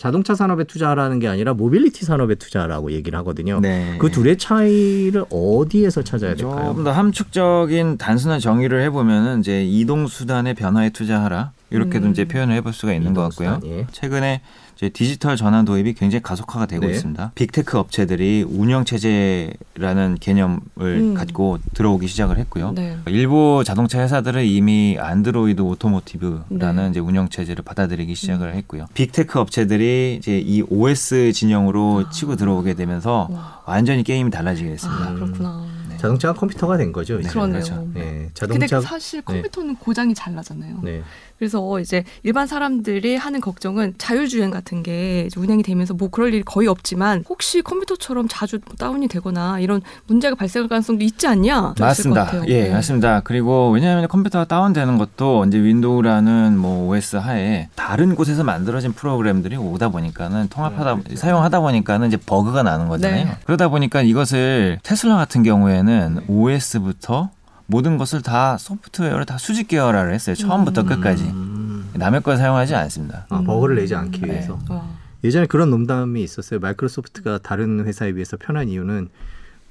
자동차 산업에 투자하라는 게 아니라 모빌리티 산업에 투자라고 얘기를 하거든요. 네. 그 둘의 차이를 어디에서 찾아야 될까요? 조금 더 함축적인 단순한 정의를 해보면은 이제 이동 수단의 변화에 투자하라 이렇게도 음. 이제 표현을 해볼 수가 있는 것 같고요. 예. 최근에 이제 디지털 전환 도입이 굉장히 가속화가 되고 네. 있습니다. big tech 업체들이 운영 체제라는 개념을 음. 갖고 들어오기 시작을 했고요. 네. 일부 자동차 회사들은 이미 Android Automotive라는 네. 이제 운영 체제를 받아들이기 시작을 했고요. big tech 업체들이 이제 이 OS 진영으로 아. 치고 들어오게 되면서 와. 완전히 게임이 달라지게 됐습니다. 아, 그렇구나. 네. 자동차가 컴퓨터가 된 거죠. 이제. 그러네요. 그렇죠. 예, 근데 자동차 사실 컴퓨터는 고장이 잘 나잖아요. 네. 그래서 이제 일반 사람들이 하는 걱정은 자율주행 같은 게 이제 운행이 되면서 뭐 그럴 일이 거의 없지만 혹시 컴퓨터처럼 자주 뭐 다운이 되거나 이런 문제가 발생할 가능성도 있지 않냐? 맞습니다. 같아요. 예, 네. 맞습니다. 그리고 왜냐하면 컴퓨터가 다운되는 것도 이제 윈도우라는 뭐 OS 하에 다른 곳에서 만들어진 프로그램들이 오다 보니까는 통합하다 네, 그렇죠. 사용하다 보니까는 이제 버그가 나는 거잖아요. 네. 그러다 보니까 이것을 테슬라 같은 경우에는 OS부터 모든 것을 다 소프트웨어를 다 수직 계열화를 했어요. 처음부터 음. 끝까지 음. 남의 걸 사용하지 않습니다. 아, 버그를 내지 않기 네. 위해서. 와. 예전에 그런 농담이 있었어요. 마이크로소프트가 다른 회사에 비해서 편한 이유는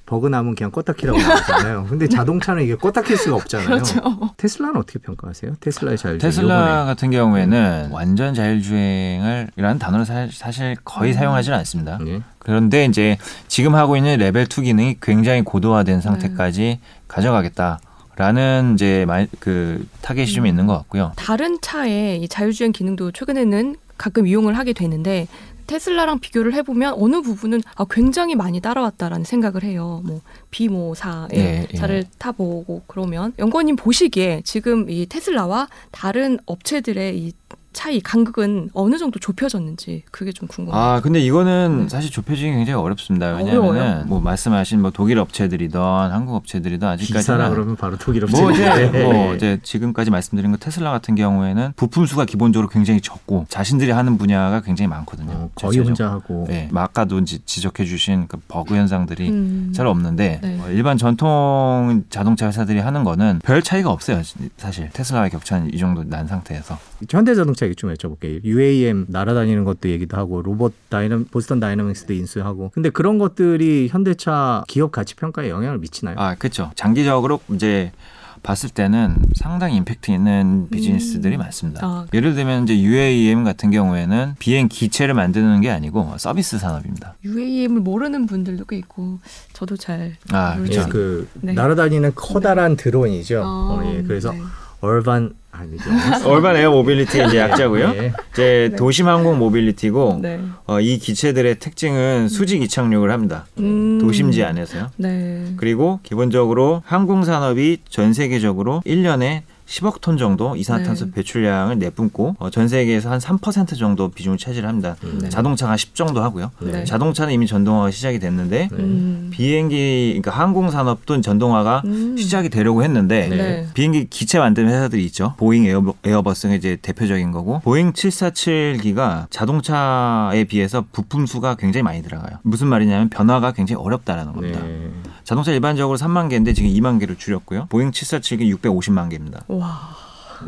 버그 나면 그냥 껐다 키라고 나오잖아요. 근데 자동차는 이게 껐다 킬 수가 없잖아요. 그렇죠. 테슬라는 어떻게 평가하세요? 테슬라의 자율주행. 테슬라 요번에. 같은 경우에는 완전 자율주행을 이라는 단어를 사- 사실 거의 사용하지는 않습니다. 예. 그런데 이제 지금 하고 있는 레벨 2 기능이 굉장히 고도화된 상태까지 가져가겠다 라는 이제 말, 그 타겟이 좀 있는 것 같고요. 다른 차의 이 자율주행 기능도 최근에는 가끔 이용을 하게 되는데 테슬라랑 비교를 해보면 어느 부분은 아, 굉장히 많이 따라왔다라는 생각을 해요. 뭐 B모사의 예, 예. 차를 타보고 그러면 연구원님 보시기에 지금 이 테슬라와 다른 업체들의 이 차이 간극은 어느 정도 좁혀졌는지 그게 좀 궁금해요. 아 근데 이거는 네. 사실 좁혀지기 굉장히 어렵습니다. 어려워요? 왜냐하면 뭐 말씀하신 뭐 독일 업체들이던 한국 업체들이던 기사라 아직까지는 그러면 바로 독일 업체. 뭐 이제 뭐 이제 지금까지 말씀드린 거 테슬라 같은 경우에는 부품 수가 기본적으로 굉장히 적고 자신들이 하는 분야가 굉장히 많거든요. 어, 거의 전체적으로. 혼자 하고. 네, 뭐 아까도 지적해주신 그 버그 현상들이 음. 잘 없는데 네. 어, 일반 전통 자동차 회사들이 하는 거는 별 차이가 없어요. 사실 테슬라와 격차는 이 정도 난 상태에서. 현대자동차 얘기 좀 여쭤볼게요. UAM 날아다니는 것도 얘기도 하고 로봇 다이나 보스턴 다이나믹스도 인수하고. 근데 그런 것들이 현대차 기업 가치 평가에 영향을 미치나요? 아 그렇죠. 장기적으로 이제 봤을 때는 상당히 임팩트 있는 비즈니스들이 많습니다. 아, 예를 들면 이제 UAM 같은 경우에는 비행 기체를 만드는 게 아니고 서비스 산업입니다. UAM을 모르는 분들도 꽤 있고 저도 잘아 모르죠. 예, 그렇죠. 그 네. 날아다니는 커다란 드론이죠. 아, 어, 예, 그래서 네. Urban 아니죠. Urban Air Mobility 이제 약자고요. 예. 이제 네. 도심 항공 모빌리티고 네. 어, 이 기체들의 특징은 수직 이착륙을 합니다. 음. 도심지 안에서요. 네. 그리고 기본적으로 항공 산업이 전 세계적으로 1년에 10억 톤 정도 이산화탄소 네. 배출량을 내뿜고 어, 전 세계에서 한 3% 정도 비중을 차지를 합니다. 네. 자동차가 10 정도 하고요. 네. 자동차는 이미 전동화가 시작이 됐는데 네. 음. 비행기 그러니까 항공 산업도 전동화가 음. 시작이 되려고 했는데 네. 비행기 기체 만드는 회사들이 있죠. 보잉 에어, 에어버스가 이제 대표적인 거고 보잉 747기가 자동차에 비해서 부품 수가 굉장히 많이 들어가요. 무슨 말이냐면 변화가 굉장히 어렵다라는 겁니다. 네. 자동차 일반적으로 3만 개인데 지금 2만 개로 줄였고요. 보잉 747기 650만 개입니다. 와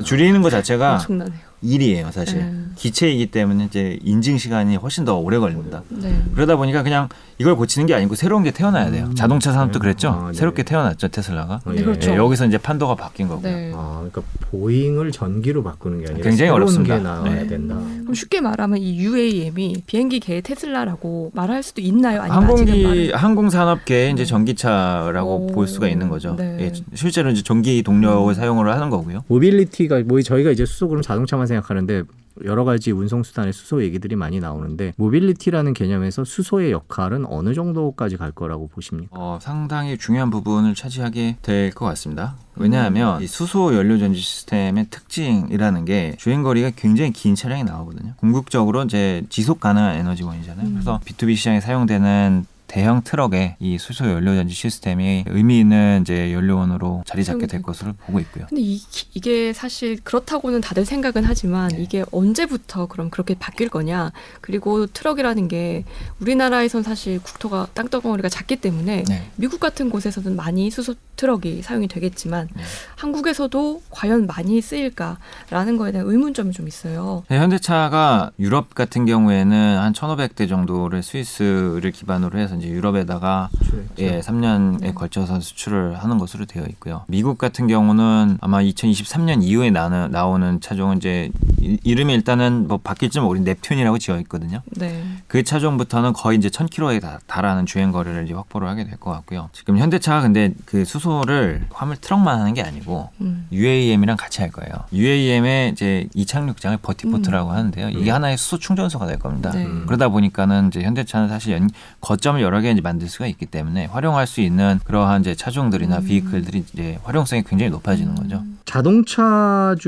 줄이는 것 자체가 엄청나네요. 일이에요, 사실. 네. 기체이기 때문에 이제 인증 시간이 훨씬 더 오래 걸립니다. 네. 그러다 보니까 그냥 이걸 고치는 게 아니고 새로운 게 태어나야 돼요. 음. 자동차 산업도 네. 그랬죠. 아, 네. 새롭게 태어났죠, 테슬라가. 어, 네, 그렇죠. 예, 여기서 이제 판도가 바뀐 거고요. 네. 아, 그러니까 보잉을 전기로 바꾸는 게 아니라 굉장히 새로운 어렵습니다. 게 나와야 네. 된다. 그럼 쉽게 말하면 이 UAM이 비행기 계의 테슬라라고 말할 수도 있나요? 아니면 항공기 아직은 항공 산업계의 이제 네. 전기차라고 오, 볼 수가 있는 거죠. 네. 예, 실제로 이제 전기 동력을 사용을 하는 거고요. 모빌리티가 뭐 저희가 이제 수소 그럼 자동차만 생각하는데 여러 가지 운송 수단의 수소 얘기들이 많이 나오는데 모빌리티라는 개념에서 수소의 역할은 어느 정도까지 갈 거라고 보십니까? 어, 상당히 중요한 부분을 차지하게 될 것 같습니다. 음. 왜냐하면 이 수소 연료 전지 시스템의 특징이라는 게 주행 거리가 굉장히 긴 차량이 나오거든요. 궁극적으로 이제 지속 가능한 에너지원이잖아요. 음. 그래서 B2B 시장에 사용되는 대형 트럭에 이 수소 연료 전지 시스템이 의미 있는 이제 연료원으로 자리 잡게 될 것으로 보고 있고요. 근데 이, 이게 사실 그렇다고는 다들 생각은 하지만 네. 이게 언제부터 그럼 그렇게 바뀔 거냐 그리고 트럭이라는 게 우리나라에선 사실 국토가 땅덩어리가 작기 때문에 네. 미국 같은 곳에서는 많이 수소 트럭이 사용이 되겠지만 네. 한국에서도 과연 많이 쓰일까라는 거에 대한 의문점이 좀 있어요. 네, 현대차가 유럽 같은 경우에는 한 1,500대 정도를 스위스를 기반으로 해서 이제 유럽에다가 예, 3년에 네. 걸쳐서 수출을 하는 것으로 되어 있고요. 미국 같은 경우는 아마 2023년 이후에 나는, 나오는 차종은 이제 이- 이름이 일단은 뭐 바뀔지 모르는 넵튠이라고 지어 있거든요. 네. 그 차종부터는 거의 이제 1000km에 다, 달하는 주행 거리를 이제 확보를 하게 될 것 같고요. 지금 현대차가 근데 그 수소를 화물 트럭만 하는 게 아니고 음. UAM이랑 같이 할 거예요. UAM의 이제 이착륙장을 버티포트라고 하는데요. 이게 하나의 수소 충전소가 될 겁니다. 네. 그러다 보니까는 이제 현대차는 사실 연- 거점을 여러 개 이제 만들 수가 있기 때문에 활용할 수 있는 그러한 이제 차종들이나 음. 비이클들이 이제 활용성이 굉장히 높아지는 거죠. 자동차주는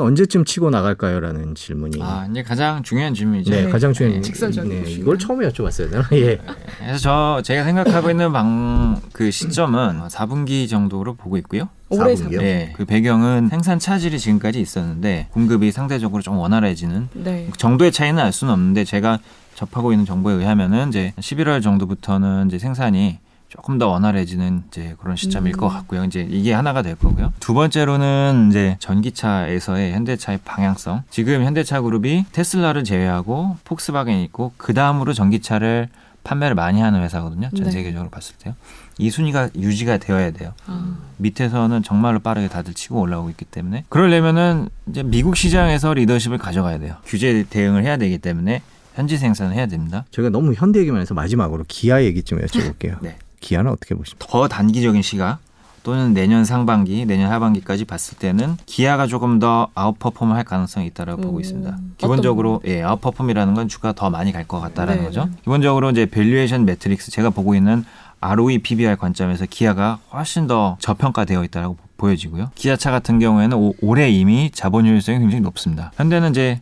언제쯤 치고 나갈까요?라는 질문이. 아 이제 가장 중요한 질문이죠. 네, 네. 가장 중요한 직설적이고 네, 중요한. 이걸 처음에 여쭤봤어요. 예. 그래서 저 제가 생각하고 있는 방 그 시점은 4분기 정도로 보고 있고요. 올해 4분기요? 네, 그 배경은 생산 차질이 지금까지 있었는데 공급이 상대적으로 좀 원활해지는 네. 정도의 차이는 알 수는 없는데 제가 접하고 있는 정보에 의하면은 이제 11월 정도부터는 이제 생산이 조금 더 원활해지는 이제 그런 시점일 음. 것 같고요. 이제 이게 하나가 될 거고요. 두 번째로는 이제 전기차에서의 현대차의 방향성. 지금 현대차 그룹이 테슬라를 제외하고 폭스바겐이 있고 그 다음으로 전기차를 판매를 많이 하는 회사거든요. 전 네. 세계적으로 봤을 때요. 이 순위가 유지가 되어야 돼요. 아, 밑에서는 정말로 빠르게 다들 치고 올라오고 있기 때문에 그러려면은 이제 미국 시장에서 리더십을 가져가야 돼요. 규제 대응을 해야 되기 때문에 현지 생산을 해야 됩니다. 저희가 너무 현대 얘기만 해서 마지막으로 기아 얘기 좀 여쭤볼게요. 네. 기아는 어떻게 보십니까? 더 단기적인 시각 또는 내년 상반기, 내년 하반기까지 봤을 때는 기아가 조금 더 아웃퍼폼을 할 가능성이 있다고 보고 오, 있습니다. 기본적으로 예, 아웃퍼폼이라는 건 주가 더 많이 갈 것 같다라는 네. 거죠. 기본적으로 이제 valuation metrics 제가 보고 있는 ROE, PBR 관점에서 기아가 훨씬 더 저평가되어 있다고 보여지고요. 기아차 같은 경우에는 오- 올해 이미 자본 효율성이 굉장히 높습니다. 현대는 이제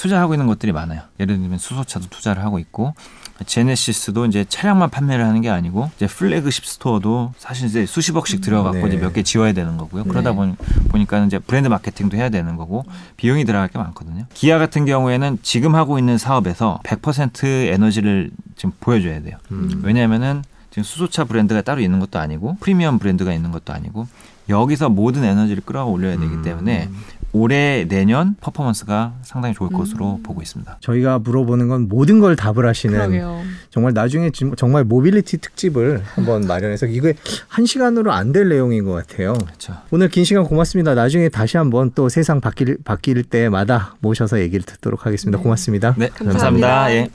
투자하고 있는 것들이 많아요. 예를 들면 수소차도 투자를 하고 있고 제네시스도 이제 차량만 판매를 하는 게 아니고 이제 플래그십 스토어도 사실 이제 수십억씩 들어갖고 네. 이제 몇 개 지어야 되는 거고요. 그러다 네. 보니, 보니까 이제 브랜드 마케팅도 해야 되는 거고 비용이 들어갈 게 많거든요. 기아 같은 경우에는 지금 하고 있는 사업에서 100% 에너지를 지금 보여줘야 돼요. 음. 왜냐하면은 지금 수소차 브랜드가 따로 있는 것도 아니고 프리미엄 브랜드가 있는 것도 아니고 여기서 모든 에너지를 끌어올려야 되기 음. 때문에 올해 내년 퍼포먼스가 상당히 좋을 음. 것으로 보고 있습니다. 저희가 물어보는 건 모든 걸 답을 하시는 그러게요. 정말 나중에 지- 정말 모빌리티 특집을 한번 마련해서 이게 한 시간으로 안 될 내용인 것 같아요. 그렇죠. 오늘 긴 시간 고맙습니다. 나중에 다시 한번 또 세상 바뀔 바뀔 때마다 모셔서 얘기를 듣도록 하겠습니다. 네. 고맙습니다. 네, 감사합니다. 감사합니다. 예.